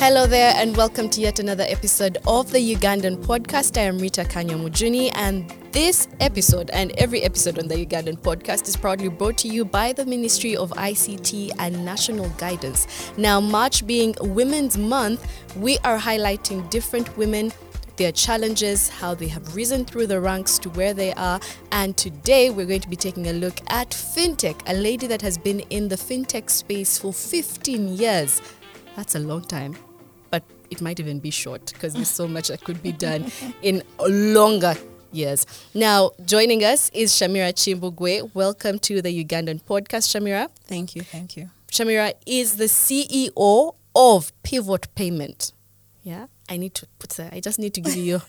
Hello there, and welcome to yet another episode of the Ugandan podcast. I am Rita Kanya Mujuni, and this episode and every episode on the Ugandan podcast is proudly brought to you by the Ministry of ICT and National Guidance. Now, March being Women's Month, we are highlighting different women their challenges, how they have risen through the ranks to where they are. And today we're going to be taking a look at fintech, a lady that has been in the fintech space for 15 years. That's a long time, it might even be short because there's so much that could be done in longer years. Now, joining us is Shamirah Kimbugwe. Welcome to the Ugandan podcast, Shamirah. Thank you, thank you. Shamirah is the CEO of Pivot Payment. Yeah, I need to put that. I just need to give you your,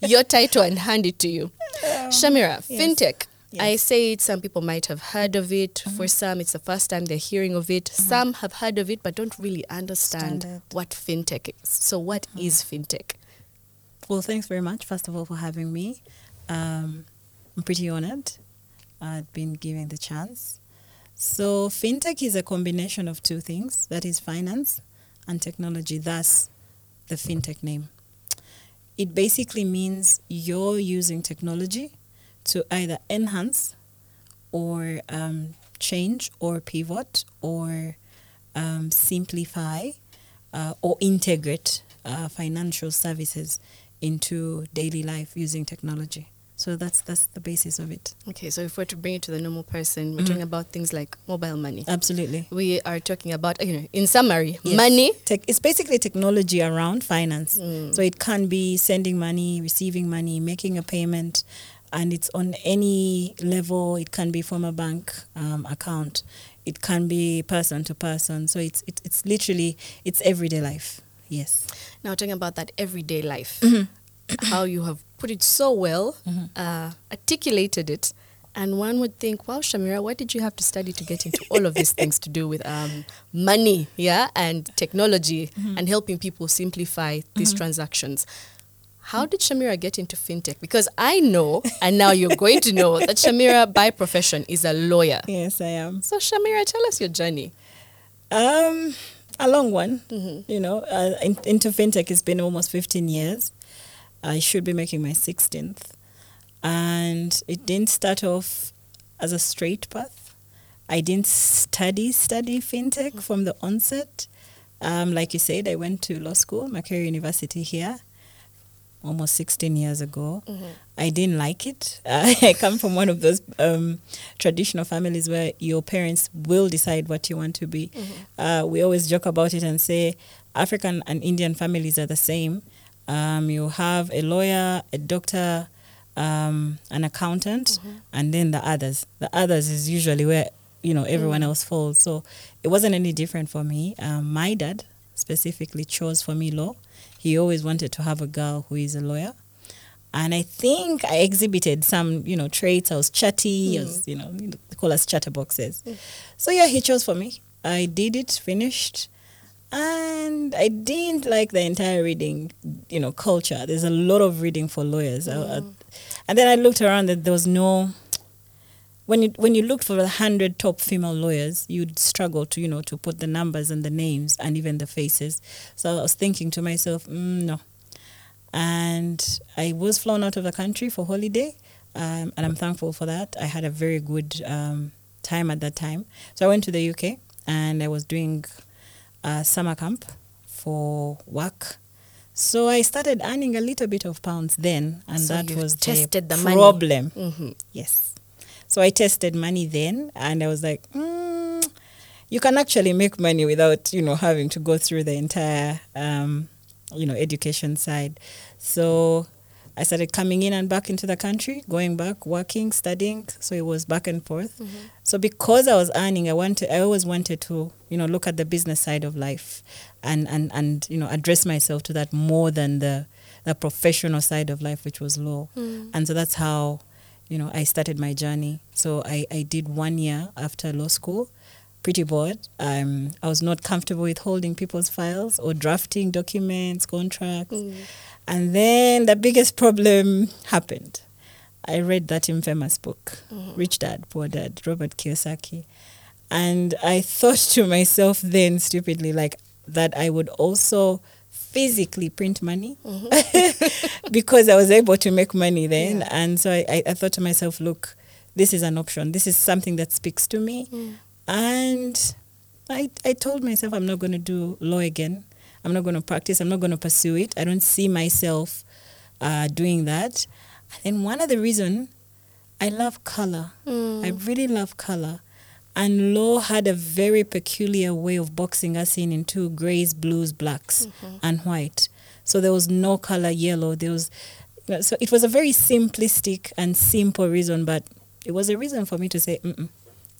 your title and hand it to you. Oh, Shamirah, yes. fintech. I say it, some people might have heard of it. For mm-hmm. some, it's the first time they're hearing of it. Mm-hmm. Some have heard of it but don't really understand Understand what fintech is. So, what mm-hmm. is fintech? Well, thanks very much, first of all, for having me. Um, I'm pretty honored. I've been given the chance. So, fintech is a combination of two things that is, finance and technology, thus, the fintech name. It basically means you're using technology to either enhance or um, change or pivot or um, simplify uh, or integrate uh, financial services into daily life using technology. So that's that's the basis of it. Okay, so if we're to bring it to the normal person, we're talking about things like mobile money. Absolutely. We are talking about, you know, in summary, Yes. money. Tech, it's basically technology around finance. So it can be sending money, receiving money, making a payment, and it's on any level. It can be from a bank um, account. It can be person to person. So it's it, it's literally it's everyday life. Yes. Now, talking about that everyday life, Mm-hmm. how you have put it so well, uh, articulated it, and one would think, wow, Shamirah, why did you have to study to get into all of these things to do with um, money, yeah, and technology, Mm-hmm. and helping people simplify these transactions? How did Shamirah get into fintech? Because I know, and now you're going to know, that Shamirah, by profession, is a lawyer. Yes, I am. So, Shamirah, tell us your journey. Um, a long one. You know, uh, in, into fintech, it's been almost 15 years. I should be making my 16th. And it didn't start off as a straight path. I didn't study, study fintech from the onset. Um, like you said, I went to law school, Makerere University here, almost 16 years ago. I didn't like it. I come from one of those um, traditional families where your parents will decide what you want to be. Uh, we always joke about it and say African and Indian families are the same. Um, you have a lawyer, a doctor, um, an accountant, and then the others. The others is usually where you know everyone else falls. So it wasn't any different for me. Um, my dad specifically chose for me law. He always wanted to have a girl who is a lawyer. And I think I exhibited some, you know, traits. I was chatty, I was, hmm. you know, they call us chatterboxes. So yeah, he chose for me. I did it, finished, and I didn't like the entire reading, you know, culture. There's a lot of reading for lawyers, I- I- hmm. and then I looked around and there was no. When you when you looked for the hundred top female lawyers, you'd struggle to you know to put the numbers and the names and even the faces. So I was thinking to myself, mm, no, and I was flown out of the country for holiday, um, and I'm thankful for that. I had a very good um, time at that time. So I went to the UK and I was doing a summer camp for work. So I started earning a little bit of pounds then, and So that was tested the the problem. Mhm. Yes. So I tested money then, and I was like, mm, you can actually make money without, you know, having to go through the entire, um, you know, education side. So I started coming in and back into the country, going back, working, studying. So it was back and forth. So because I was earning, I wanted, I always wanted to, you know, look at the business side of life, and and and you know, address myself to that more than the the professional side of life, which was law. And so that's how you know, I started my journey. So I, I did one year after law school, pretty bored. Um, I was not comfortable with holding people's files or drafting documents, contracts. And then the biggest problem happened. I read that infamous book, Rich Dad, Poor Dad, Robert Kiyosaki. And I thought to myself then, stupidly, like, that I would also physically print money mm-hmm. because I was able to make money then. Yeah. And so I, I, thought to myself, look, this is an option. This is something that speaks to me. Mm. And I, I told myself I'm not going to do law again. I'm not going to practice. I'm not going to pursue it. I don't see myself uh, doing that. And one of the reason I love color. Mm. I really love color. And law had a very peculiar way of boxing us in into grays, blues, blacks, mm-hmm. and white. So there was no color yellow. There was, so it was a very simplistic and simple reason, but it was a reason for me to say,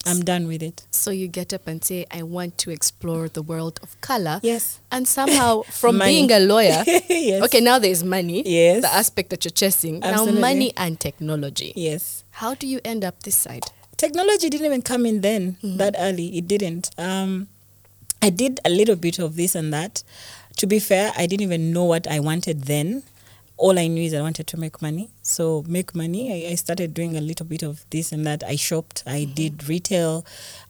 I'm done with it. So you get up and say, I want to explore the world of color. Yes. And somehow, from Money. being a lawyer, yes. okay, now there's money. Yes. The aspect that you're chasing. Absolutely. Now, money and technology. Yes. How do you end up this side? Technology didn't even come in then mm-hmm. that early. It didn't. Um, I did a little bit of this and that. To be fair, I didn't even know what I wanted then. All I knew is I wanted to make money. So make money. I, I started doing a little bit of this and that. I shopped. I mm-hmm. did retail.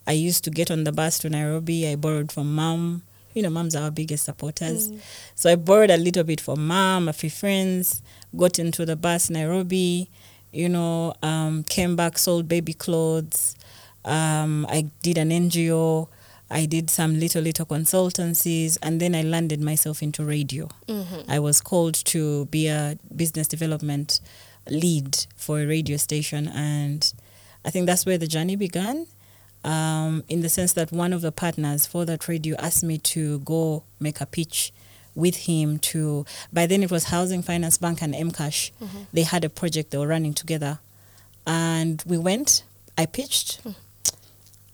I used to get on the bus to Nairobi. I borrowed from mom. You know, mom's our biggest supporters. Mm. So I borrowed a little bit from mom, a few friends, got into the bus Nairobi, you know, um, came back, sold baby clothes. Um, I did an NGO. I did some little, little consultancies. And then I landed myself into radio. I was called to be a business development lead for a radio station. And I think that's where the journey began. Um, in the sense that one of the partners for that radio asked me to go make a pitch with him to by then it was housing finance bank and mcash. They had a project they were running together. And we went i pitched.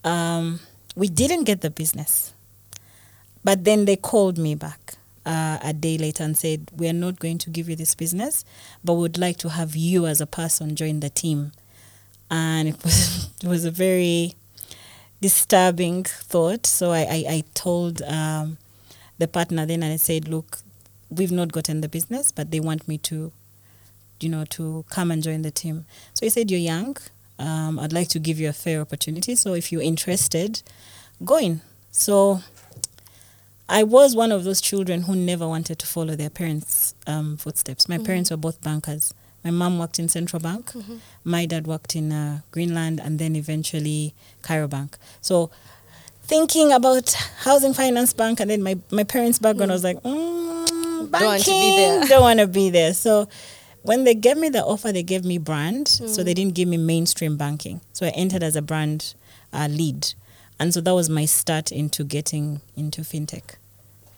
Um, we didn't get the business. But then they called me back uh, a day later and said we are not going to give you this business but would like to have you as a person join the team. And it was it was a very disturbing thought. So i i, I told um, the partner then and I said, look, we've not gotten the business, but they want me to, you know, to come and join the team. So he said, you're young. Um, I'd like to give you a fair opportunity. So if you're interested, go in. So I was one of those children who never wanted to follow their parents' um, footsteps. My parents were both bankers. My mom worked in Central Bank. My dad worked in uh, Greenland and then eventually Cairo Bank. So thinking about housing finance bank and then my, my parents' background, I was like, mm, banking, want to be there. don't want to be there. So when they gave me the offer, they gave me brand. So they didn't give me mainstream banking. So I entered as a brand uh, lead. And so that was my start into getting into fintech.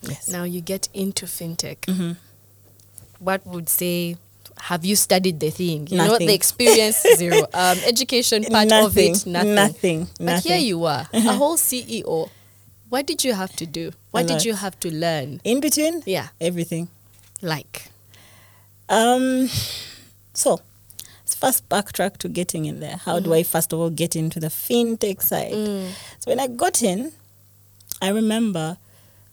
Yes. Now you get into fintech. Mhm. What would say? Have you studied the thing? You know the experience zero. Um, education part of it, nothing. Nothing. But nothing. here you are, a whole CEO. What did you have to do? What did you have to learn? In between, Yeah, everything. like Um, so let's first backtrack to getting in there. How do I first of all get into the fintech side? So when I got in, I remember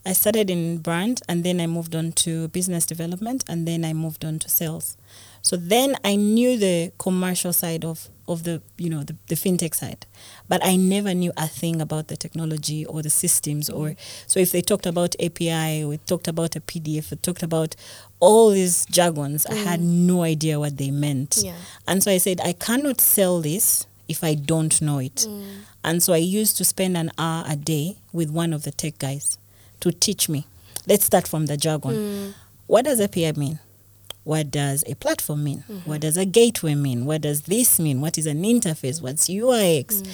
I started in brand and then I moved on to business development and then I moved on to sales. So then I knew the commercial side of, of the you know the, the fintech side, but I never knew a thing about the technology or the systems or so if they talked about API or talked about a PDF, it talked about all these jargons, I had mm. no idea what they meant. Yeah. And so I said, I cannot sell this if I don't know it. Mm. And so I used to spend an hour a day with one of the tech guys to teach me. Let's start from the jargon. Mm. What does API mean? What does a platform mean? Mm-hmm. What does a gateway mean? What does this mean? What is an interface? What's UIX? Mm.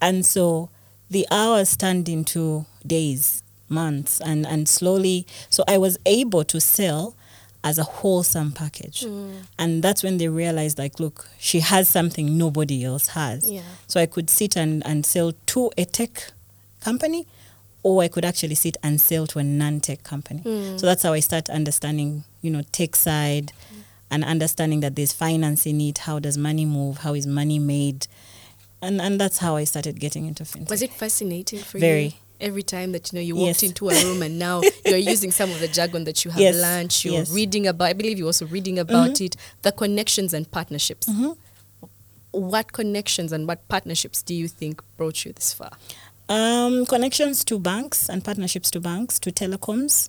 And so the hours turned into days, months, and, and slowly. So I was able to sell as a wholesome package. Mm. And that's when they realized, like, look, she has something nobody else has. Yeah. So I could sit and, and sell to a tech company, or I could actually sit and sell to a non-tech company. So that's how I start understanding, you know, tech side and understanding that there's finance in it. How does money move? How is money made? And and that's how I started getting into fintech. Was it fascinating for you? Very. Every time that you know you walked Yes. into a room and now you're using some of the jargon that you have Yes, learned, you're yes. Mm-hmm. reading about. I believe you're also reading about it. The connections and partnerships. What connections and what partnerships do you think brought you this far? Um, connections to banks and partnerships to banks, to telecoms,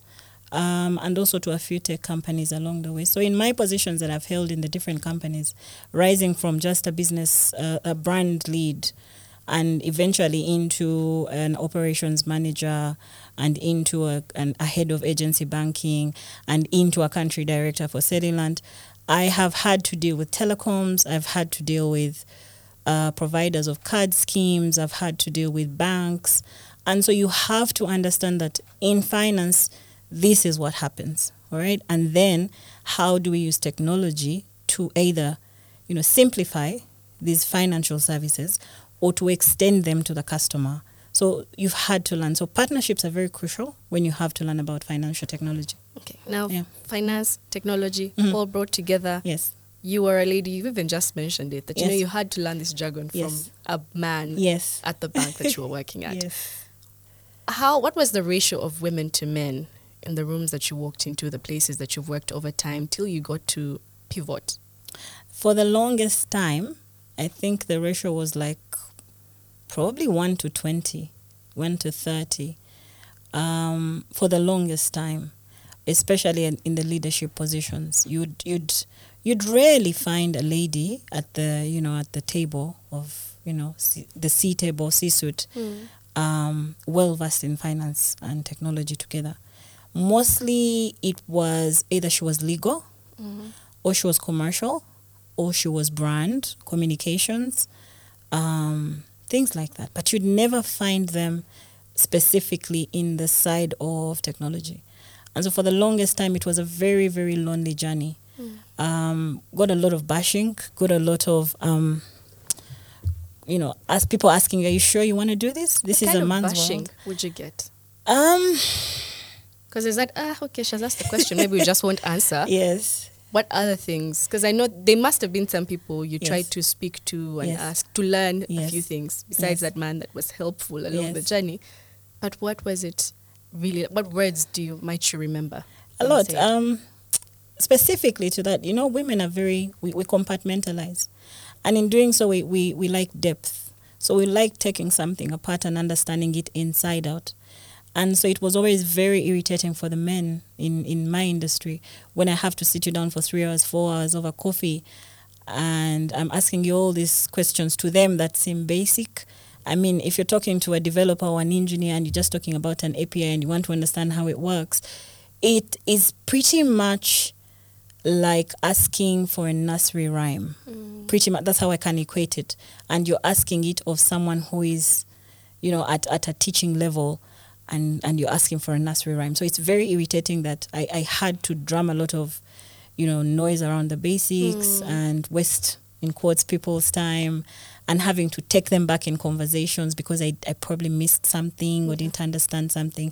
um, and also to a few tech companies along the way. So, in my positions that I've held in the different companies, rising from just a business, uh, a brand lead, and eventually into an operations manager and into a, an, a head of agency banking and into a country director for Cellulant, I have had to deal with telecoms, I've had to deal with uh, providers of card schemes, I've had to deal with banks. And so you have to understand that in finance, this is what happens, all right? And then how do we use technology to either, you know, simplify these financial services or to extend them to the customer? So you've had to learn. So partnerships are very crucial when you have to learn about financial technology. Okay. Now, Yeah. finance, technology, Mhm. all brought together. Yes. You were a lady. you've even just mentioned it that you know you had to learn this jargon from Yes. a man Yes. at the bank that you were working at. Yes. How? What was the ratio of women to men in the rooms that you walked into, the places that you've worked over time, till you got to pivot? For the longest time, I think the ratio was like probably 1 to 20, 1 to 30 um, for the longest time, especially in, in the leadership positions. You'd, you'd, you'd rarely find a lady at the, you know, at the table of, you know, C, the C table, C suite, um, well versed in finance and technology together. Mostly it was either she was legal or she was commercial or she was brand communications um, things like that. But you'd never find them specifically in the side of technology. And so for the longest time it was a very very lonely journey um, got a lot of bashing got a lot of um, you know as people asking are you sure you want to do this this what is a man's bashing world would you get? um Because it's like, ah, okay, she has asked the question. Maybe we just won't answer. yes What other things? Because I know there must have been some people you Yes. tried to speak to and Yes. ask to learn a few things besides Yes. that man that was helpful along the journey. But what was it really? What words do you might you remember? a lot um specifically to that you know women are very we, we compartmentalize. And in doing so we, we we like depth. So we like taking something apart and understanding it inside out. And so it was always very irritating for the men in in my industry when i have to sit you down for three hours four hours over coffee and i'm asking you all these questions to them that seem basic. I mean, if you're talking to a developer or an engineer and you're just talking about an API and you want to understand how it works, it is pretty much like asking for a nursery rhyme. Mm. Pretty much, that's how I can equate it. And you're asking it of someone who is, you know, at, at a teaching level and, and you're asking for a nursery rhyme. So it's very irritating that I, I had to drum a lot of, you know, noise around the basics mm. and waste, in quotes, people's time and having to take them back in conversations because I, I probably missed something or didn't understand something.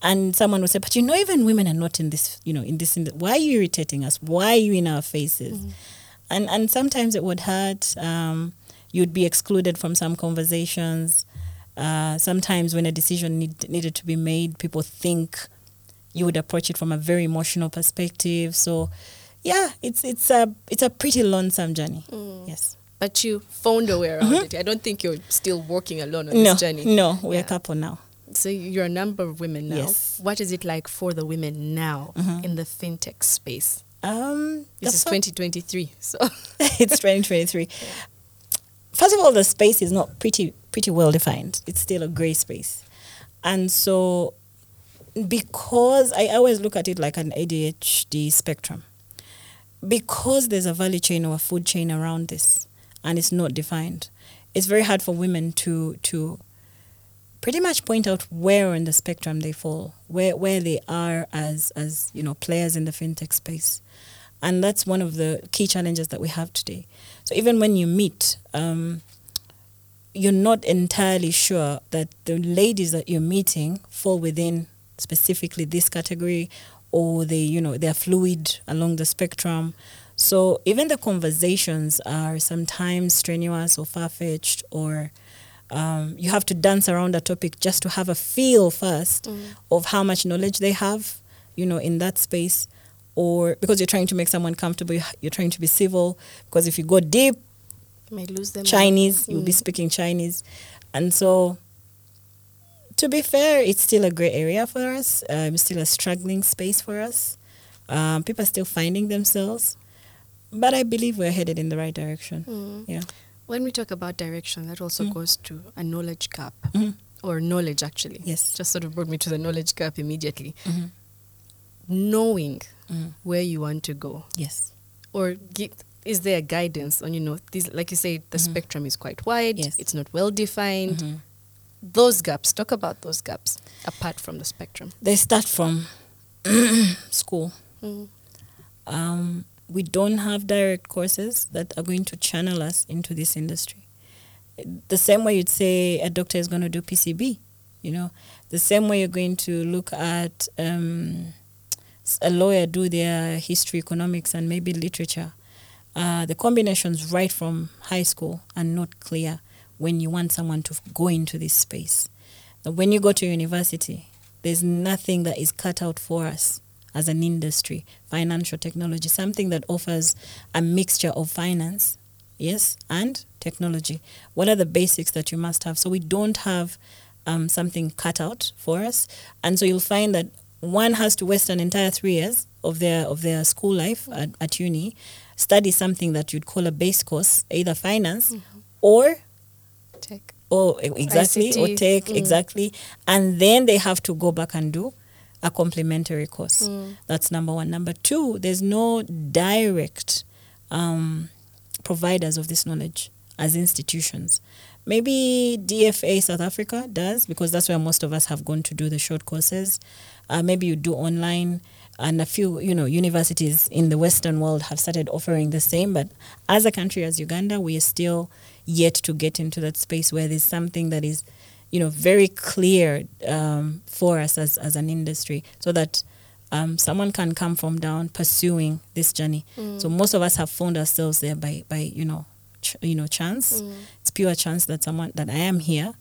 And someone would say, but you know, even women are not in this, you know, in this, in the, why are you irritating us? Why are you in our faces? And, and sometimes it would hurt. Um, you'd be excluded from some conversations. Uh, sometimes when a decision need, needed to be made, people think you would approach it from a very emotional perspective. So, yeah, it's it's a it's a pretty lonesome journey. Yes. But you found a way around it. I don't think you're still walking alone on Mm-hmm. No, this journey. no, we're Yeah. a couple now. So you're a number of women now. Yes. Mm-hmm. What is it like for the women now in the fintech space? Um, This is 2023. So it's 2023. First of all, the space is not pretty pretty well defined. It's still a gray space, and so because I always look at it like an ADHD spectrum, because there's a value chain or a food chain around this, and it's not defined, it's very hard for women to to pretty much point out where on the spectrum they fall, where where they are as as you know players in the fintech space, and that's one of the key challenges that we have today. So even when you meet, um, you're not entirely sure that the ladies that you're meeting fall within specifically this category, or they you know they're fluid along the spectrum. So even the conversations are sometimes strenuous or far fetched or um, you have to dance around a topic just to have a feel first of how much knowledge they have, you know, in that space, or because you're trying to make someone comfortable, you- you're trying to be civil. Because if you go deep, you might lose them. Chinese, you'll be Mm. speaking Chinese, and so to be fair, it's still a grey area for us. Um, still a struggling space for us. Um, people are still finding themselves, but I believe we're headed in the right direction. Mm. Yeah. When we talk about direction, that also Mm. goes to a knowledge gap, Mhm. or knowledge actually. Yes. Just sort of brought me to the knowledge gap immediately. Mhm. Knowing Mm. where you want to go, Yes. or gi- is there guidance on you know these? Like you say, the spectrum is quite wide. Mm-hmm. Yes. It's not well defined. Mhm. Those gaps. Talk about those gaps apart from the spectrum. They start from school. Mm. um, we don't have direct courses that are going to channel us into this industry. The same way you'd say a doctor is going to do PCB, you know, the same way you're going to look at um, a lawyer do their history, economics, and maybe literature. Uh, the combinations right from high school are not clear when you want someone to go into this space. When you go to university, there's nothing that is cut out for us as an industry, financial technology, something that offers a mixture of finance, yes, and technology. What are the basics that you must have? So we don't have um, something cut out for us, and so you'll find that one has to waste an entire three years of their of their school life at, at uni, study something that you'd call a base course, either finance or Tech. or e- exactly or ICT, take mm. exactly and then they have to go back and do a complementary course. Mm. that's number one. Number two there's no direct um, providers of this knowledge as institutions. Maybe dfa south africa does because that's where most of us have gone to do the short courses. Uh, maybe you do online and a few you know universities in the western world have started offering the same but as a country as uganda we are still yet to get into that space where there's something that is you know very clear um, for us as, as an industry so that um, someone can come from down pursuing this journey. So most of us have found ourselves there by by you know ch- you know chance. It's pure chance that someone that i am here.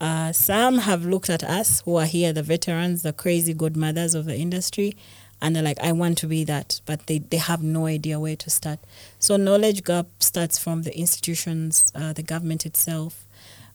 Uh, some have looked at us who are here, the veterans, the crazy godmothers of the industry, and they're like, I want to be that, but they, they have no idea where to start. So, knowledge gap starts from the institutions, uh, the government itself,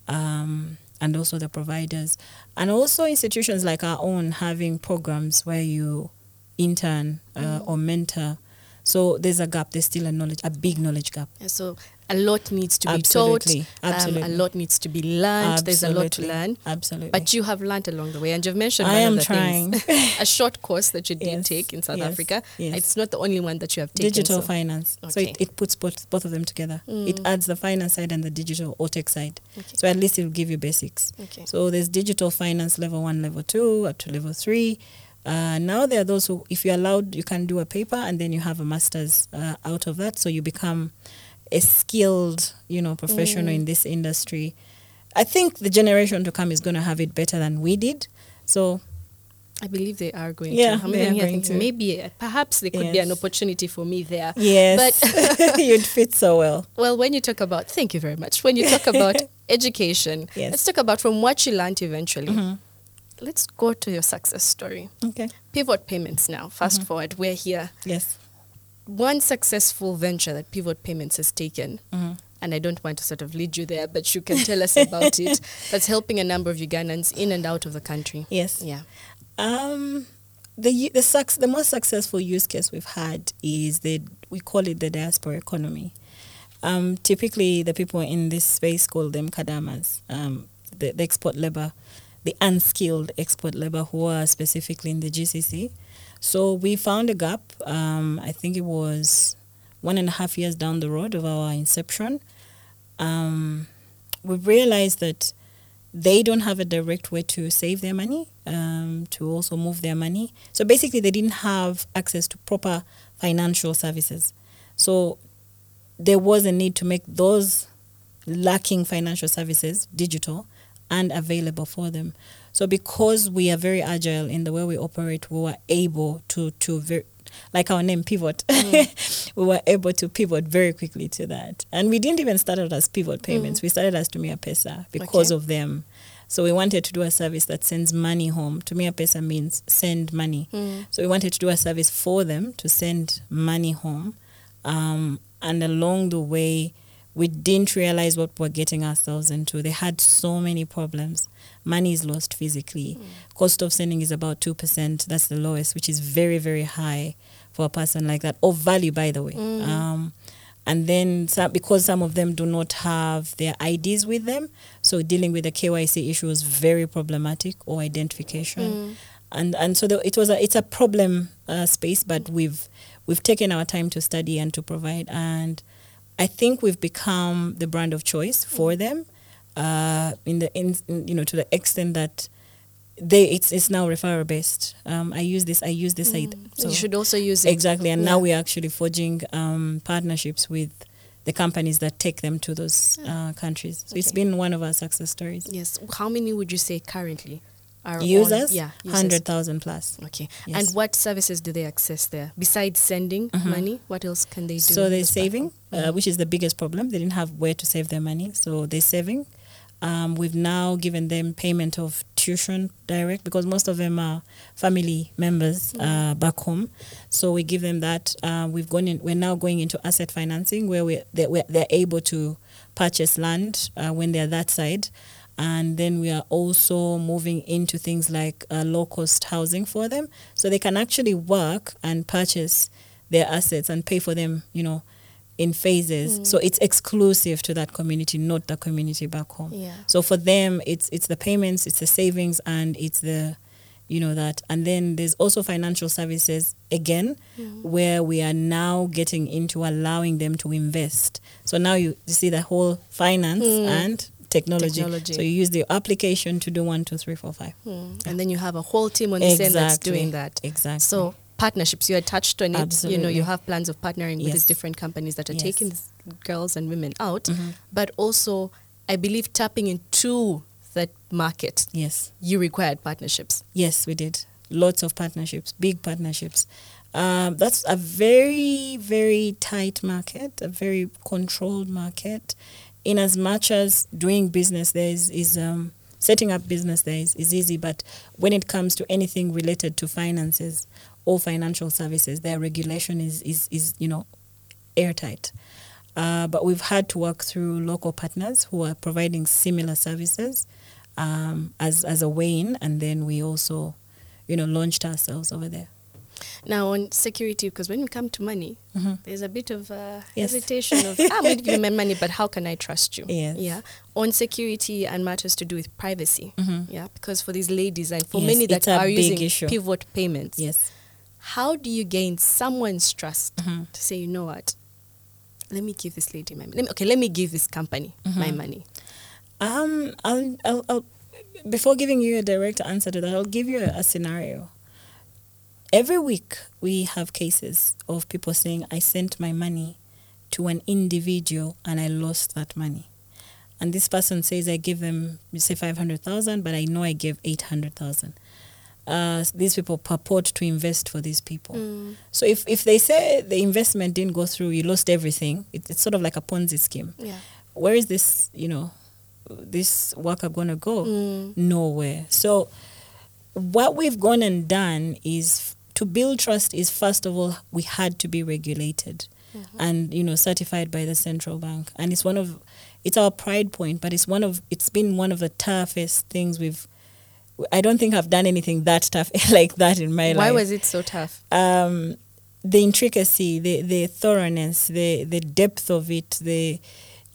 um, and also the providers, and also institutions like our own having programs where you intern uh, or mentor. So, there's a gap, there's still a knowledge, a big knowledge gap. Yeah, so a lot needs to be Absolutely, taught. um, absolutely. a lot needs to be learned. There's a lot to learn. Absolutely. But you have learned along the way, and you've mentioned I one am of the things. trying. a short course that you did Yes, take in South yes, Africa. yes. It's not the only one that you have taken. digital so- finance. So it, it puts both, both of them together. It Mm. adds the finance side and the digital or tech side. Okay. So at least it will give you basics. Okay. So there's digital finance level one, level two, up to level three. Uh, now there are those who, if you're allowed, you can do a paper and then you have a master's uh, out of that. So you become a skilled, you know, professional Mm. in this industry. I think the generation to come is going to have it better than we did. So I believe they are going Yeah, to. I'm they even are here going to. maybe, uh, perhaps there could be an opportunity for me there. yes, But you'd fit so well. Well, when you talk about, thank you very much. When you talk about education, Yes. let's talk about from what you learned eventually. Mhm. Let's go to your success story. Okay. Pivot Payments now. Fast forward, we're here. Yes. One successful venture that Pivot Payments has taken, Mhm. and I don't want to sort of lead you there, but you can tell us about it, that's helping a number of Ugandans in and out of the country. Yes. Yeah. Um, the the suc- the most successful use case we've had is the we call it the diaspora economy. Um, typically, the people in this space call them kadamas, um, the, the export labor, the unskilled export labor who are specifically in the GCC. So we found a gap. Um, I think it was one and a half years down the road of our inception. Um, we realized that they don't have a direct way to save their money, um, to also move their money. So basically, they didn't have access to proper financial services. So there was a need to make those lacking financial services digital and available for them. So because we are very agile in the way we operate, we were able to to ver- like our name pivot. Mm. we were able to pivot very quickly to that. And we didn't even start out as pivot mm. payments. We started as Tumia Pesa because Okay. of them. So we wanted to do a service that sends money home. Tumia Pesa means send money. Mm. So we wanted to do a service for them to send money home. Um, and along the way, we didn't realize what we're getting ourselves into. They had so many problems. Money is lost physically. Cost of sending is about 2%. That's the lowest, which is very, very high for a person like that, of value, by the way. Um, and then some, because some of them do not have their IDs with them, so dealing with the KYC issue was very problematic or identification. And and so the, it was a it's a problem uh, space, but we've we've taken our time to study and to provide, and I think we've become the brand of choice for them, uh, in the in, in- you know to the extent that they it's it's now referral based. Um, I use this, I use this, I, so you should also use it. exactly, and now we're actually forging um, partnerships with the companies that take them to those uh, countries. So it's Okay. been one of our success stories. Yes. How many would you say currently are on- Users, yeah, hundred thousand plus. Okay. Yes. And what services do they access there besides sending money? What else can they do? So they're saving, uh, which is the biggest problem. They didn't have where to save their money, so they're saving. Um, we've now given them payment of tuition direct because most of them are family members uh, back home. So we give them that. Uh, we've gone in. We're now going into asset financing where we they, we're, they're able to purchase land uh, when they're that side. And then we are also moving into things like uh, low cost housing for them. So they can actually work and purchase their assets and pay for them, you know, in phases. Mm. So it's exclusive to that community, not the community back home. Yeah. So for them, it's it's the payments, it's the savings, and it's the, you know that. And then there's also financial services again, mm. where we are now getting into allowing them to invest. So now you, you see the whole finance mm. and technology. Technology. So you use the application to do one, two, three, four, five. Hmm. And then you have a whole team on this end that's doing that. Exactly. So partnerships, you had touched on it. Absolutely. You know, you have plans of partnering with these different companies that are Yes. taking girls and women out, Mm-hmm. but also, I believe, tapping into that market. Yes. You required partnerships. Yes, we did. Lots of partnerships, big partnerships. Um, that's a very, very tight market, a very controlled market. In as much as doing business there is, is um, setting up business there is, is easy, but when it comes to anything related to finances or financial services, their regulation is, is, is you know, airtight. Uh, but we've had to work through local partners who are providing similar services um, as as a way in, and then we also, you know, launched ourselves over there. Now, on security, because when we come to money, there's a bit of uh, Mm-hmm. Yes. hesitation of, I'm going to give you my money, but how can I trust you? Yes. Yeah. On security and matters to do with privacy. Yeah. Because for these ladies and for Yes, many that are using issue. pivot payments, Yes. how do you gain someone's trust Mm-hmm. to say, you know what? Let me give this lady my money. Let me, okay, let me give this company Mm-hmm. my money. Um, I'll, I'll, I'll, before giving you a direct answer to that, I'll give you a, a scenario. Every week, we have cases of people saying, I sent my money to an individual and I lost that money. And this person says, I give them, you say 500,000, but I know I gave 800,000. Uh, these people purport to invest for these people. So if, if they say the investment didn't go through, you lost everything, it, it's sort of like a Ponzi scheme Yeah. where is this you know this worker going to go Mm. nowhere so what we've gone and done is to build trust is first of all we had to be regulated and you know certified by the central bank. And it's one of it's our pride point but it's one of it's been one of the toughest things we've i don't think i've done anything that tough like that in my life. Why was it so tough? um, the intricacy, the the thoroughness, the the depth of it, the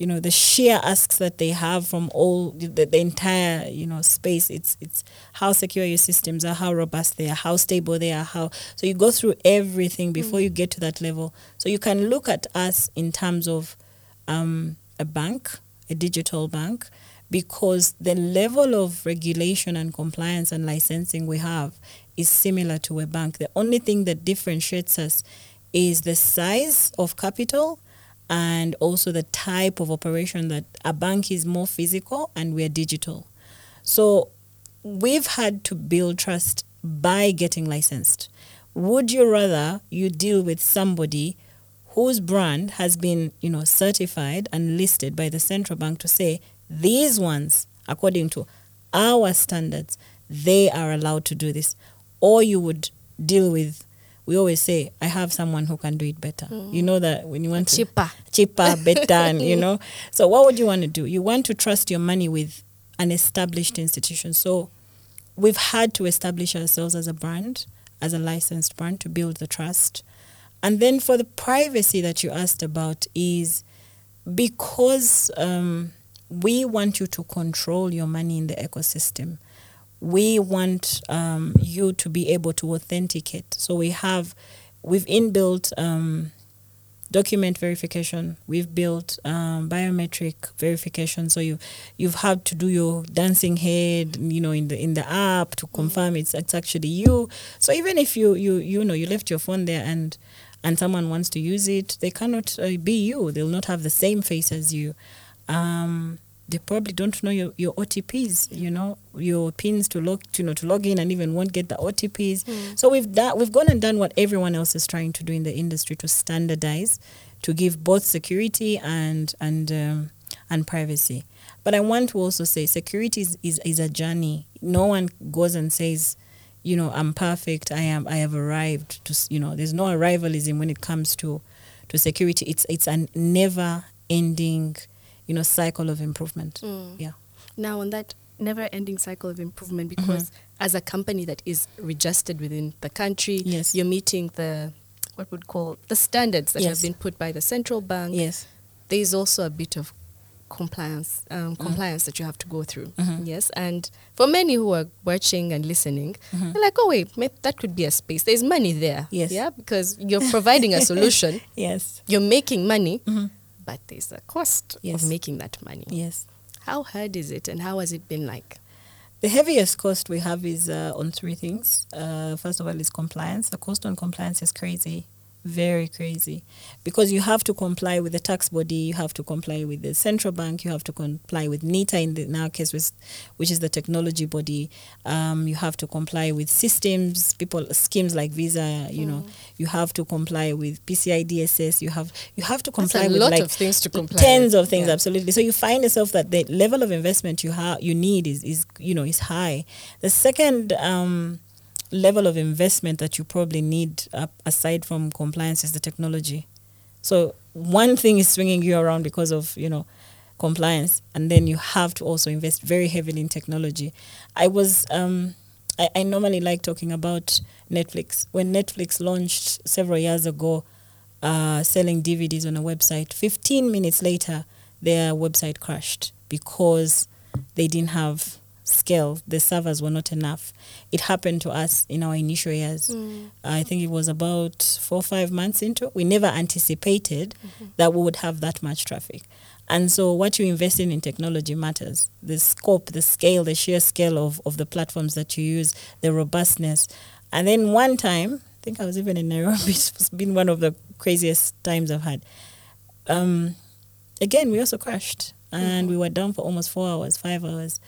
you know the sheer asks that they have from all the, the entire you know space. It's it's how secure your systems are, how robust they are, how stable they are, how so you go through everything before you get to that level. So you can look at us in terms of um, a bank, a digital bank, because the level of regulation and compliance and licensing we have is similar to a bank. The only thing that differentiates us is the size of capital and also the type of operation that a bank is more physical and we're digital. So we've had to build trust by getting licensed. Would you rather you deal with somebody whose brand has been, you know, certified and listed by the central bank to say these ones, according to our standards, they are allowed to do this, or you would deal with we always say, I have someone who can do it better. You know that when you want to Cheaper. cheaper, better, and, you know. So what would you want to do? You want to trust your money with an established institution. So we've had to establish ourselves as a brand, as a licensed brand to build the trust. And then for the privacy that you asked about is because um, we want you to control your money in the ecosystem. We want um, you to be able to authenticate. So we have, we've inbuilt um, document verification. We've built um, biometric verification. So you you've had to do your dancing head, you know, in the in the app to confirm it's it's actually you. So even if you you you know you left your phone there and and someone wants to use it, they cannot uh, be you. They'll not have the same face as you. Um, they probably don't know your, your OTPs, you know, your pins to log, you know, to log in and even won't get the OTPs. So we've done, we've gone and done what everyone else is trying to do in the industry to standardize, to give both security and and um, and privacy. But I want to also say security is, is, is a journey. No one goes and says, you know, I'm perfect. I am. I have arrived. To you know, there's no arrivalism when it comes to to security. It's it's a never ending, you know, cycle of improvement. Mm. Yeah. Now, on that never ending cycle of improvement, Mm-hmm. because as a company that is registered within the country, Yes. you're meeting the what would call the standards that have been put by the central bank. Yes. There is also a bit of compliance Mm-hmm. um, compliance that you have to go through. Yes, and for many who are watching and listening, they're like, oh wait, that could be a space. There's money there. Mm-hmm. Yes. Yeah, because you're providing a solution. Yes. You're making money, but there's a cost Yes. of making that money. Yes. How hard is it, and how has it been like? The heaviest cost we have is uh, on three things. Uh, first of all, is compliance. The cost on compliance is crazy, very crazy, because you have to comply with the tax body, you have to comply with the central bank, you have to comply with NITA in, the, in our case, which, which is the technology body. Um, you have to comply with systems, people schemes like Visa. You know, you have to comply with PCI DSS. You have you have to comply a with lot like of things to comply tens of things Yeah. absolutely so you find yourself that the level of investment you have you need is is you know is high the second um level of investment that you probably need uh, aside from compliance is the technology. So one thing is swinging you around because of you know compliance and then you have to also invest very heavily in technology. I was um I, I normally like talking about netflix. When netflix launched several years ago uh, selling dvds on a website 15 minutes later their website crashed because they didn't have scale the servers were not enough. It happened to us in our initial years. Mm. I think it was about four or five months into we never anticipated mm-hmm. that we would have that much traffic. And so what you invest in in technology matters. The scope the scale the sheer scale of, of the platforms that you use the robustness. And then one time i think i was even in nairobi it's been one of the craziest times i've had. Um, again, we also crashed and mm-hmm. we were down for almost four hours, five hours.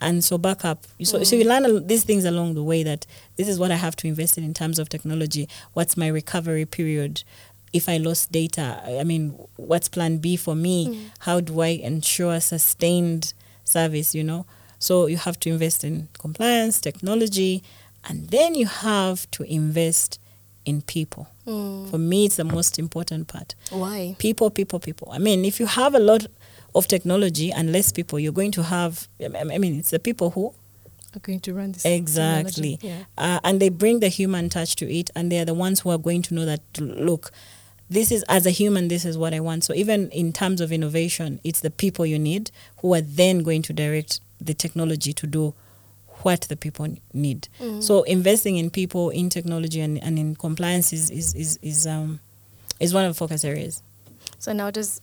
And so backup. So, so you mm. learn these things along the way that this is what I have to invest in in terms of technology. What's my recovery period? If I lost data, I I mean, what's plan B for me? Mm. How do I ensure sustained service, you know? So you have to invest in compliance, technology, and then you have to invest in people. Mm. For me, it's the most important part Why? people people people i mean if you have a lot of technology and less people. You're going to have i mean it's the people who Are going to run this exactly. Yeah. uh, and they bring the human touch to it and they're the ones who are going to know that look this is as a human this is what i want. So even in terms of innovation it's the people you need who are then going to direct the technology to do what the people need. So investing in people in technology and, and in compliance is is is, is um is one of the focus areas. So now does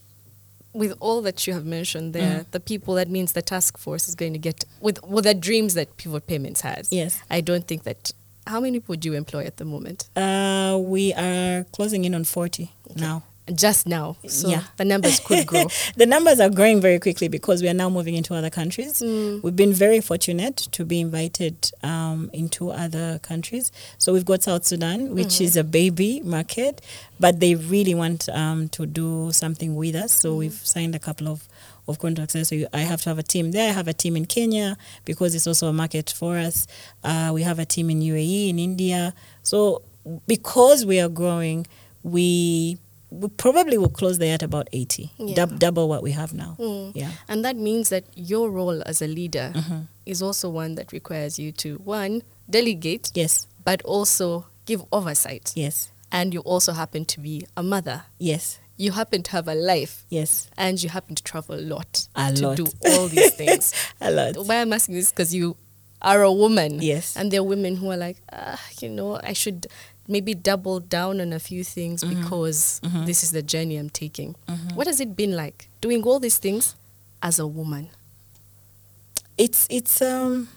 with all that you have mentioned there, Mm. the people that means the task force is going to get with with the dreams that Pivot Payments has. Yes. I don't think that how many people do you employ at the moment? Uh, we are closing in on 40 now. Just now. So Yeah. the numbers could grow. the numbers are growing very quickly because we are now moving into other countries. Mm. We've been very fortunate to be invited um, into other countries. So we've got South Sudan, which is a baby market, but they really want um, to do something with us. So we've signed a couple of of contracts. So you, I have to have a team there. I have a team in Kenya because it's also a market for us. Uh, we have a team in UAE, in India. So because we are growing, we, we probably will close there at about 80, Yeah. dub- double what we have now. Mm. Yeah. And that means that your role as a leader Mm-hmm. is also one that requires you to, one, delegate, Yes. but also give oversight. Yes. And you also happen to be a mother. Yes. You happen to have a life. Yes. And you happen to travel a lot A to lot. do all these things. A lot. Why I'm asking this because you are a woman. Yes. And there are women who are like, ah, you know, I should maybe double down on a few things Mm-hmm. because this is the journey I'm taking. What has it been like doing all these things as a woman? it's it's um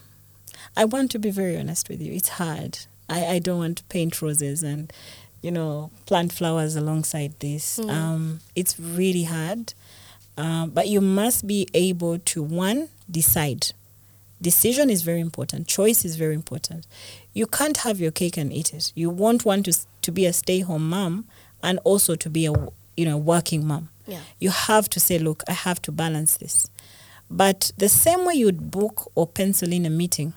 I want to be very honest with you. It's hard. I, I don't want to paint roses and you know plant flowers alongside this. Um, it's really hard, um, but you must be able to one decide. Decision is very important. Choice is very important. You can't have your cake and eat it. You won't want to to be a stay-home mom and also to be a you know working mom. Yeah. You have to say, look, I have to balance this. But the same way you'd book or pencil in a meeting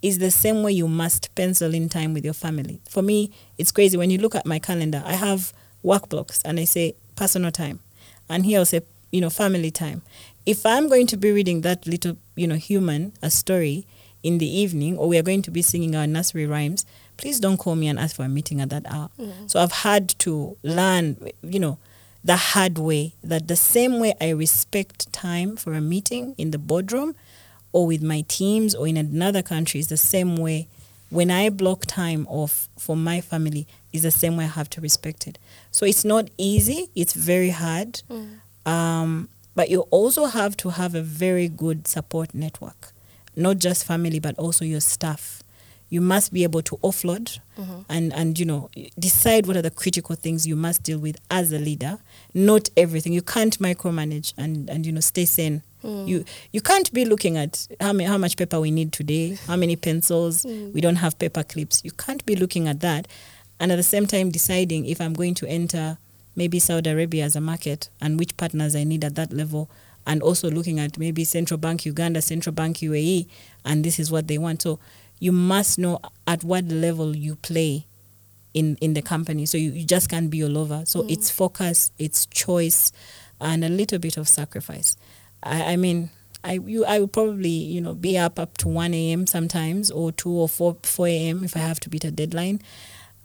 is the same way you must pencil in time with your family. For me, it's crazy. When you look at my calendar, I have work blocks and I say personal time. And here I'll say, you know, family time. If I'm going to be reading that little, you know, human a story in the evening or we are going to be singing our nursery rhymes, please don't call me and ask for a meeting at that hour. So I've had to learn, you know, the hard way that the same way I respect time for a meeting in the boardroom or with my teams or in another country is the same way when I block time off for my family is the same way I have to respect it. So it's not easy, it's very hard. Um, but you also have to have a very good support network, not just family, but also your staff. You must be able to offload mm-hmm. and, and, you know, decide what are the critical things you must deal with as a leader. Not everything. You can't micromanage and, and you know, stay sane. Mm. You you can't be looking at how many, how much paper we need today, how many pencils, mm. we don't have paper clips. You can't be looking at that and at the same time deciding if I'm going to enter maybe Saudi Arabia as a market and which partners I need at that level and also looking at maybe Central Bank Uganda, Central Bank UAE and this is what they want. So you must know at what level you play in in the company. So you, you just can't be all over. So mm. it's focus, it's choice and a little bit of sacrifice. I, I mean I you I would probably, you know, be up up to one AM sometimes or two or four four AM if I have to beat a deadline.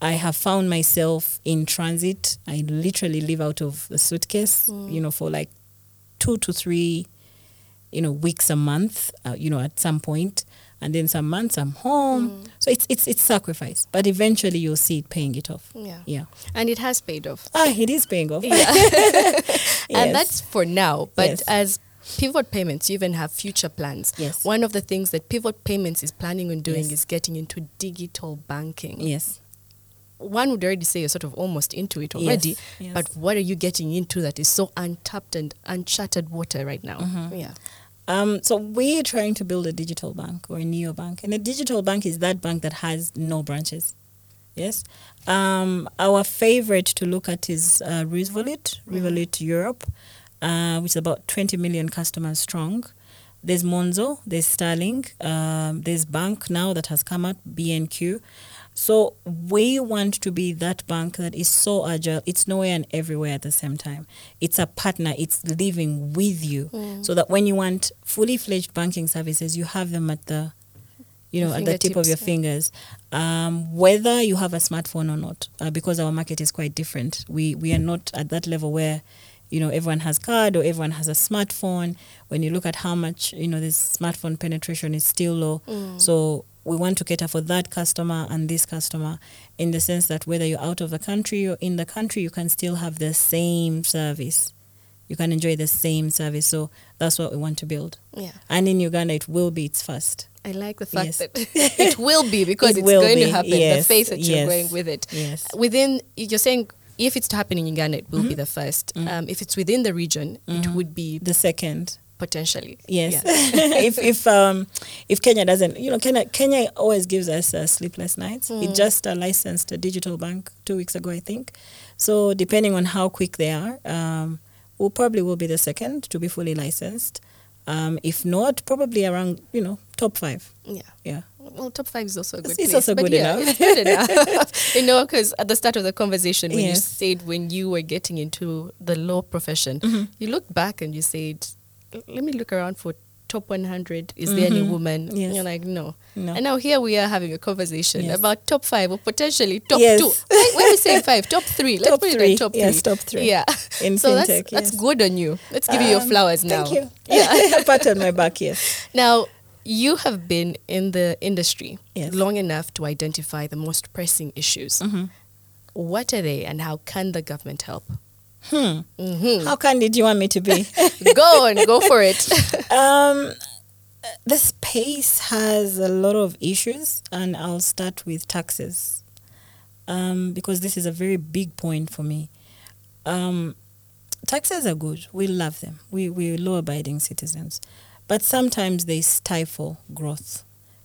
I have found myself in transit. I literally live out of a suitcase, you know, for like two to three, you know, weeks a month, uh, you know, at some point, and then some months I'm home. So it's it's it's sacrifice, but eventually you'll see it paying it off. Yeah. Yeah. And it has paid off. Ah, it is paying off. Yeah. Yes. And that's for now. But Yes. as Pivot Payments, you even have future plans. Yes. One of the things that Pivot Payments is planning on doing Yes. is getting into digital banking. yes. One would already say you're sort of almost into it already. Yes, yes. But what are you getting into that is so untapped and uncharted water right now? Mm-hmm. Yeah. Um, so we're trying to build a digital bank or a neo bank, and a digital bank is that bank that has no branches. Yes. Um, our favorite to look at is uh, Revolut, Revolut Europe, uh, which is about 20 million customers strong. There's Monzo, there's Starling, um, there's Bank now that has come out, BNQ. So we want to be that bank that is so agile. It's nowhere and everywhere at the same time. It's a partner. It's living with you, so that when you want fully fledged banking services, you have them at the, you know, at the tip of your yeah. fingers. Um, whether you have a smartphone or not, uh, because our market is quite different. We we are not at that level where, you know, everyone has card or everyone has a smartphone. When you look at how much you know, this smartphone penetration is still low. So we want to cater for that customer and this customer in the sense that whether you're out of the country or in the country, you can still have the same service. You can enjoy the same service. So that's what we want to build. Yeah. And in Uganda, it will be its first. I like the fact Yes. that it will be because It it's going be, to happen. yes, the faith that you're yes, going with it. yes. Within, you're saying if it's to happen in Uganda, it will Mm-hmm. be the 1st Um, if it's within the region, it would be The second. Potentially. Yes. Yeah. if if um if Kenya doesn't, you know, Kenya Kenya always gives us uh, sleepless nights. Hmm. It just uh, licensed a digital bank two weeks ago, I think. So depending on how quick they are, um, we'll probably will be the second to be fully licensed. Um, if not, probably around you know top five. yeah. Yeah. well, top five is also a good. It's place, also but good yeah, enough. It's good enough. you know, because at the start of the conversation, when you said when you were getting into the law profession, Mm-hmm. you looked back and you said, "Let me look around for top 100. Is there any woman?" Mm-hmm. Yes. You're like, "No." No. And now here we are having a conversation Yes. about top five or potentially top Yes. two. Why, why are we saying five? Top three. Let's Top put it three. top three. Yes, top three. Yeah. In so fintech, that's that's good on you. Let's give you your Um, flowers now. Thank you. Yeah. pat on my back, yes. Now, you have been in the industry long enough to identify the most pressing issues. Mm-hmm. What are they and how can the government help? Hmm. hmm How candid do you want me to be? go on, go for it. um, the space has a lot of issues, and I'll start with taxes um, because this is a very big point for me. Um, taxes are good. We love them. We, we're law abiding citizens. But sometimes they stifle growth,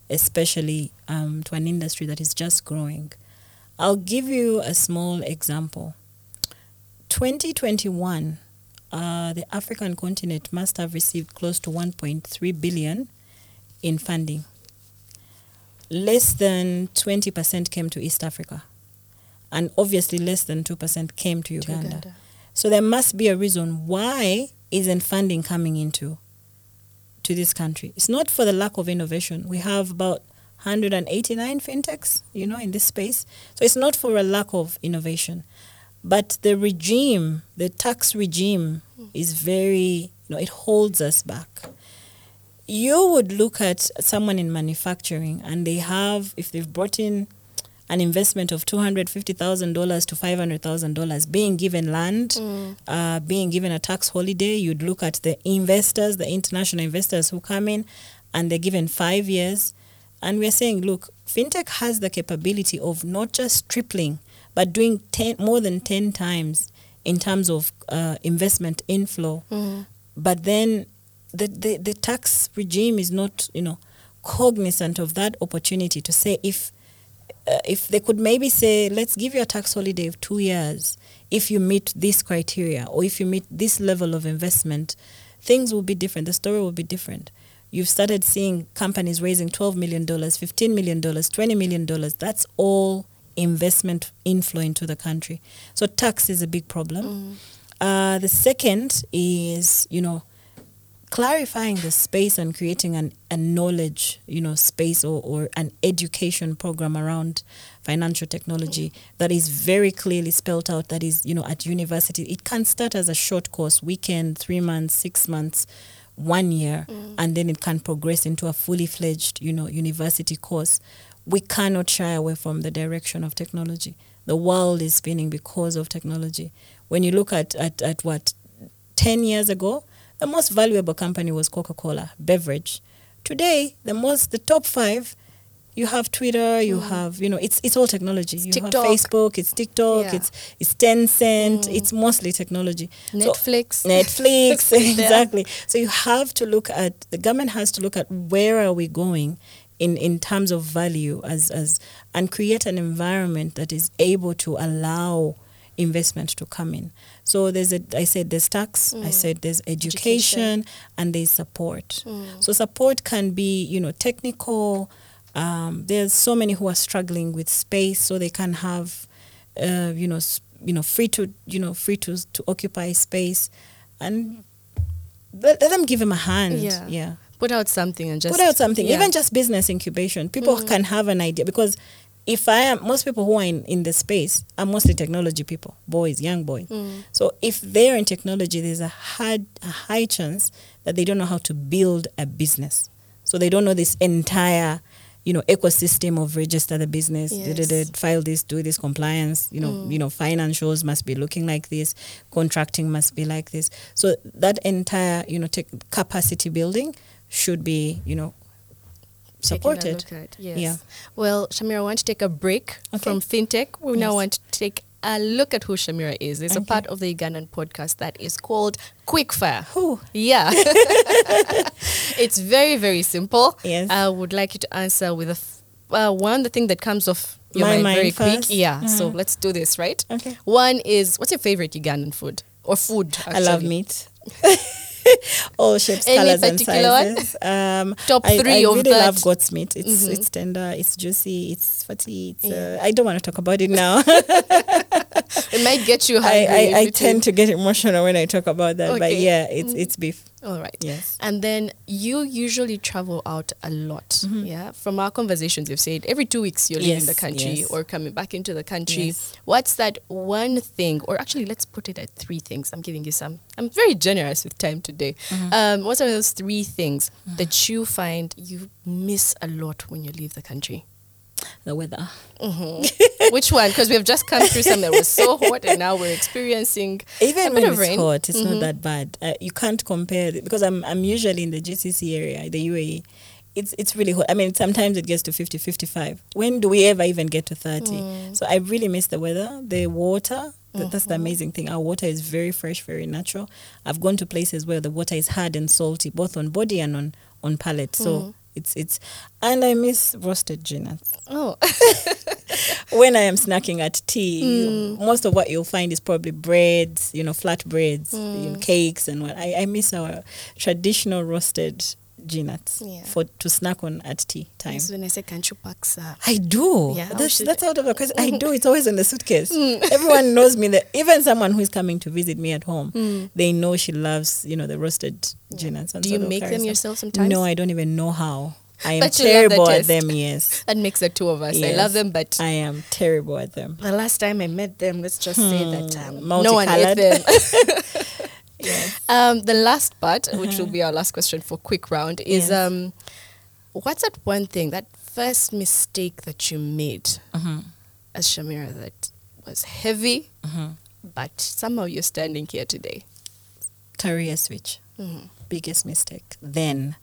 especially um, to an industry that is just growing. I'll give you a small example. 2021, uh, the African continent must have received close to 1.3 billion in funding. Less than 20% came to East Africa, and obviously less than 2% came to Uganda. Uganda. So there must be a reason why isn't funding coming into to this country. It's not for the lack of innovation. We have about 189 fintechs, you know, in this space. So it's not for a lack of innovation. But the regime, the tax regime is very, you know, it holds us back. You would look at someone in manufacturing and they have, if they've brought in an investment of $250,000 to $500,000 being given land, uh, being given a tax holiday, you'd look at the investors, the international investors who come in and they're given five years. And we're saying, look, fintech has the capability of not just tripling, but doing 10, more than 10 times in terms of uh, investment inflow. But then the, the, the tax regime is not, you know, cognizant of that opportunity to say if uh, if they could maybe say, let's give you a tax holiday of two years if you meet this criteria or if you meet this level of investment, things will be different. The story will be different. You've started seeing companies raising $12 million, $15 million, $20 million. That's all investment inflow into the country. So tax is a big problem. Uh, the second is, you know, clarifying the space and creating an, a knowledge, you know, space or, or an education program around financial technology that is very clearly spelled out that is, you know, at university. It can start as a short course, weekend, three months, six months, one year, and then it can progress into a fully fledged, you know, university course. We cannot shy away from the direction of technology. The world is spinning because of technology. When you look at, at, at what, 10 years ago, the most valuable company was Coca-Cola, beverage. Today, the most, the top five, you have Twitter, you mm. have, you know, it's it's all technology. you TikTok. have Facebook, it's TikTok, Yeah. it's it's Tencent, mm. it's mostly technology. So- Netflix. Netflix, exactly. So you have to look at the government has to look at where are we going in, in terms of value as as and create an environment that is able to allow investment to come in. So there's a I said there's tax, I said there's education, and there's support. So support can be, you know, technical. Um, there's so many who are struggling with space, so they can have, uh, you know, s- you know, free to, you know, free to to occupy space, and let, let them give them a hand. Yeah. yeah. Put out something and just Put out something, yeah. even just business incubation. People mm. can have an idea because if I am most people who are in, in the space are mostly technology people, boys, young boys. Mm. So if they're in technology, there's a hard a high chance that they don't know how to build a business. So they don't know this entire you know ecosystem of register the business Yes. da-da-da, file this do this compliance you know mm. you know financials must be looking like this contracting must be like this so that entire you know tech capacity building should be you know supported Yes. Yeah. Well, Shamirah, I want to take a break Okay. from fintech. We now want to take a look at who Shamirah is. There's a part of the Ugandan podcast that is called Quickfire. Whew. Yeah. it's very, very simple. Yes. I would like you to answer with a f- uh, one, the thing that comes off your My mind, mind very first? quick. Yeah. So Mhm. let's do this, right? Okay. One is what's your favorite Ugandan food or food? I love meat. all shapes, Any colors, and sizes. Um, Top I, three I of really that. love goat's meat. It's Mhm. it's tender, it's juicy, it's fatty. It's, Yeah. uh, I don't want to talk about it now. It might get you I, hungry. I, if I tend to get emotional when I talk about that. But yeah, it's Mm. it's beef. All right. Yes. And then you usually travel out a lot. Mhm. Yeah. From our conversations, you've said every two weeks you're leaving Yes, the country yes. or coming back into the country. Yes. What's that one thing, or actually, let's put it at three things. I'm giving you some. I'm very generous with time today. Mm-hmm. Um, what are those three things that you find you miss a lot when you leave the country? The weather. Mhm. Which one? Because we have just come through something that was so hot, and now we're experiencing a Even bit when of it's rain. hot, it's Mhm. not that bad. Uh, you can't compare because I'm I'm usually in the GCC area, the UAE. It's it's really hot. I mean, sometimes it gets to 50, 55. When do we ever even get to 30? Mm. So I really miss the weather, the water. That, That's Mm-hmm. the amazing thing. Our water is very fresh, very natural. I've gone to places where the water is hard and salty, both on body and on on palate. So Mm. It's it's, and I miss roasted nuts Oh, when I am snacking at tea, Mm. most of what you'll find is probably breads, you know, flat breads, Mm. cakes, and what. I, I miss our traditional roasted nuts Yeah. for to snack on at tea time. That's when I say kanchu paksa. I do. Yeah, that's that's out of because I do. It's always in the suitcase. Everyone knows me. That even someone who is coming to visit me at home, Mm. they know she loves you know the roasted nuts. And Do you make them yourself sometimes? No, I don't even know how. I am But the terrible at them. Yes, That makes the two of us. I love them, but I am terrible at them. the last time I met them, let's just say that um, Hmm, no one ate them. Yes. um, the last part, which will be our last question for quick round, is Yes. um, what's that one thing, that first mistake that you made Mhm. as Shamirah that was heavy, Mhm. but somehow you're standing here today? Career switch. Mhm. Biggest mistake. Then,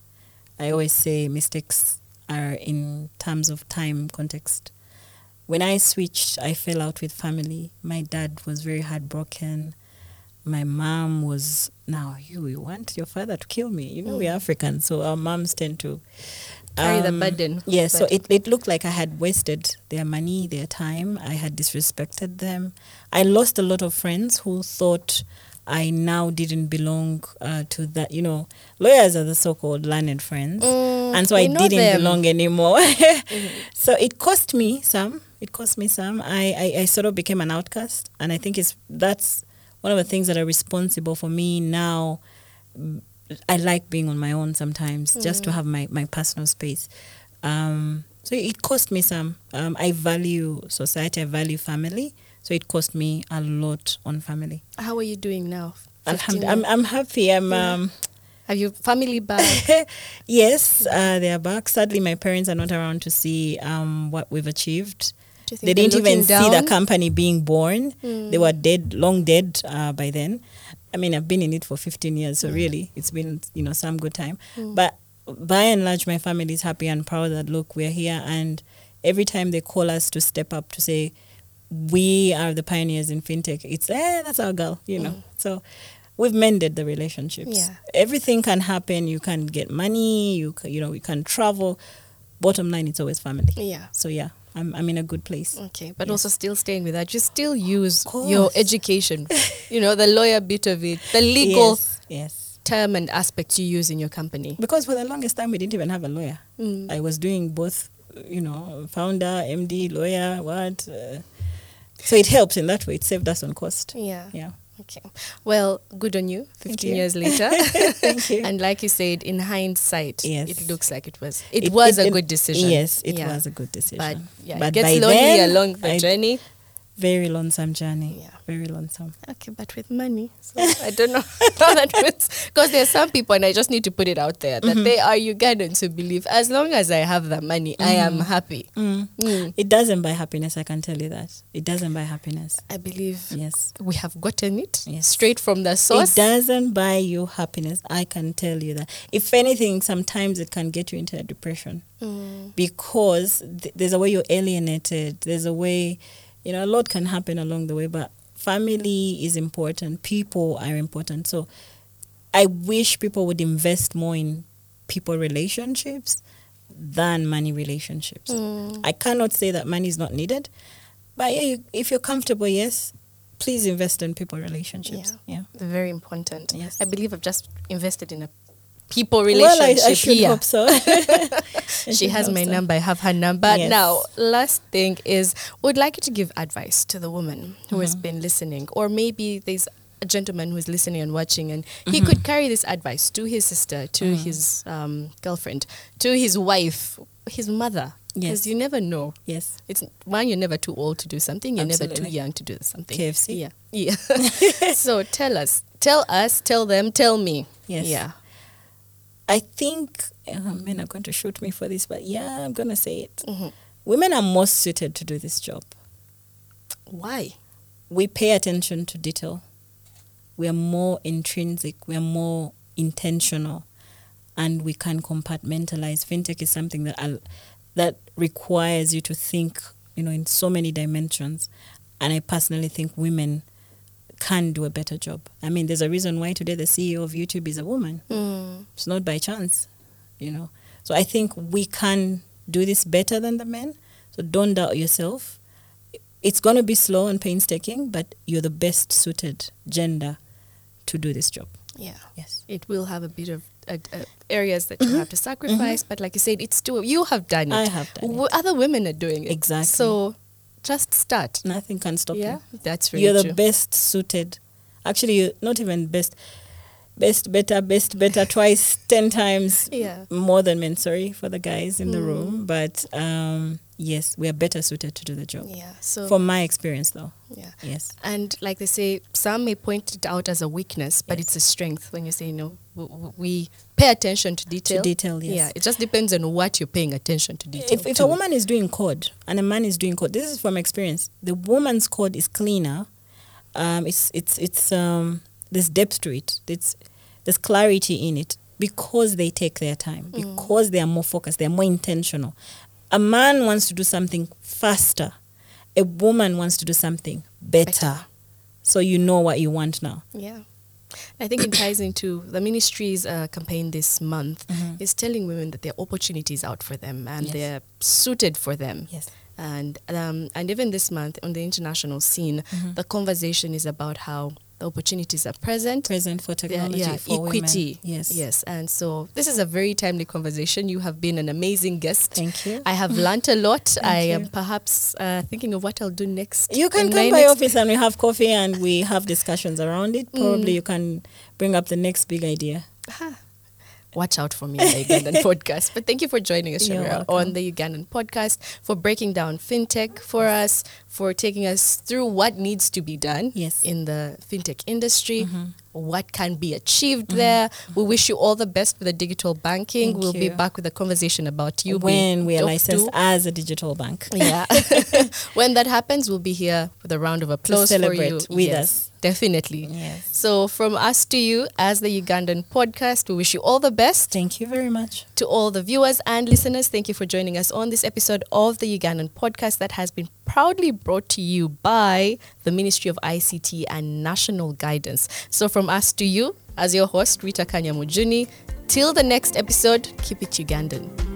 I always say mistakes are in terms of time context. When I switched, I fell out with family. My dad was very heartbroken. My mom was now you you want your father to kill me. You know we're Africans, so our moms tend to Carry the burden. Yeah, so it, it looked like I had wasted their money, their time. I had disrespected them. I lost a lot of friends who thought I now didn't belong uh, to that. You know, lawyers are the so-called learned friends, Mm, and so I didn't them. belong anymore. So it cost me some. It cost me some. I, I, I sort of became an outcast, and I think it's that's one of the things that are responsible for me now. I like being on my own sometimes, just to have my, my personal space. Um, so it cost me some. Um, I value society. I value family. So it cost me a lot on family. How are you doing now? Alhamdulillah, I'm, I'm happy. I'm. Um, Have you family back? yes, uh, they are back. Sadly, my parents are not around to see um, what we've achieved. They didn't even looking see the company being born. Mm. They were dead, long dead uh, by then. I mean, I've been in it for 15 years, so really, it's been you know some good time. Mm. But by and large, my family is happy and proud that look, we're here, and every time they call us to step up to say we are the pioneers in fintech, it's eh, that's our girl, you know. So we've mended the relationships. Yeah. Everything can happen. You can get money. You ca- you know you can travel. Bottom line, it's always family. Yeah. So yeah, I'm I'm in a good place. Okay, but Yes. also still staying with that, you still use your education, you know, the lawyer bit of it, the legal Yes, yes. term and aspects you use in your company. Because for the longest time, we didn't even have a lawyer. Mm. I was doing both, you know, founder, MD, lawyer, what. Uh, so it helps in that way. It saved us on cost. Yeah. Yeah. Okay. Well, good on you. 15 you. years later. Thank you. and like you said, in hindsight, Yes. it looks like it was. It, was a good decision. Yes, it Yeah. was a good decision. But yeah, But it gets lonely then, along the I- journey. Very lonesome journey. Yeah. Very lonesome. Okay, but with money. So I don't know how that fits. Because there's some people, and I just need to put it out there, that they are Ugandans who believe as long as I have the money, I am happy. Mm. Mm. It doesn't buy happiness, I can tell you that. It doesn't buy happiness. I believe Yes. we have gotten it Yes. straight from the source. It doesn't buy you happiness. I can tell you that. If anything, sometimes it can get you into a depression Mm. because th- there's a way you're alienated. There's a way, you know, a lot can happen along the way, but family is important. People are important. So I wish people would invest more in people relationships than money relationships. Mm. I cannot say that money is not needed, but yeah, you, if you're comfortable, yes, please invest in people relationships. Yeah. Very important. Yes. I believe I've just invested in a people Well, relationship I, I should here. hope so. She has my so. number. I have her number. Yes. Now, last thing is, would like you to give advice to the woman who has Mm-hmm. been listening, or maybe there's a gentleman who is listening and watching, and Mm-hmm. he could carry this advice to his sister, to his um, girlfriend, to his wife, his mother. Because Yes. you never know. Yes. It's one, you're never too old to do something. You're never too young to do something. KFC. Yeah. Yeah. so tell us, tell us, tell them, tell me. Yes. Yeah. I think uh, men are going to shoot me for this, but yeah, I'm going to say it. Mhm. Women are most suited to do this job. Why? We pay attention to detail. We are more intrinsic. We are more intentional, and we can compartmentalize. Fintech is something that I'll, that requires you to think, you know, in so many dimensions. And I personally think women can do a better job. I mean, there's a reason why today the CEO of YouTube is a woman. Mm. It's not by chance, you know. So I think we can do this better than the men. So don't doubt yourself. It's going to be slow and painstaking, but you're the best suited gender to do this job. Yeah. Yes. it will have a bit of uh, uh, areas that you have to sacrifice, but like you said, it's still you have done it. I have done W- Other women are doing it Exactly. So just start. Nothing can stop yeah, you. that's really You're the true. best suited. Actually, you're not even best. Best, better, best, better, twice, ten times Yeah. more than men. Sorry for the guys in the Mm. room, but um, yes, we are better suited to do the job. Yeah. So From my experience, though, yeah. yes. And like they say, some may point it out as a weakness, but Yes. it's a strength when you say, you know, we pay attention to detail. detail, yes. Yeah, it just depends on what you're paying attention to detail. if, if to. a woman is doing code and a man is doing code, this is from experience. The woman's code is cleaner. Um, it's it's it's um, there's depth to it. It's there's clarity in it because they take their time. Because they are more focused. They are more intentional. A man wants to do something faster. A woman wants to do something better. So you know what you want now. Yeah. I think it ties into the ministry's uh, campaign this month is telling women that there are opportunities out for them and Yes. they're suited for them. Yes. And um, and even this month on the international scene, the conversation is about how the opportunities are present. Present for technology yeah, for equity. women. Yes. yes. And so this is a very timely conversation. You have been an amazing guest. Thank you. I have learnt a lot. I you. am perhaps uh, thinking of what I'll do next. You can come my by office and we have coffee and we have discussions around it. Probably you can bring up the next big idea. Watch out for me on the Ugandan podcast. But thank you for joining us, Shamirah, on the Ugandan podcast, for breaking down fintech for us, for taking us through what needs to be done Yes. Mm-hmm. in the fintech industry, what can be achieved mm-hmm. there. We wish you all the best for the digital banking. Thank we'll be back with a conversation about you when we are licensed two. as a digital bank. Yeah. when that happens, we'll be here with a round of applause for celebrate you. with Yes, us. Definitely. Yes. So from us to you as the Ugandan podcast, we wish you all the best. Thank you very much. To all the viewers and listeners, thank you for joining us on this episode of the Ugandan podcast that has been proudly brought to you by the Ministry of ICT and National Guidance. So, from us to you, as your host, Rita Kanya Mujuni, till the next episode, keep it Ugandan.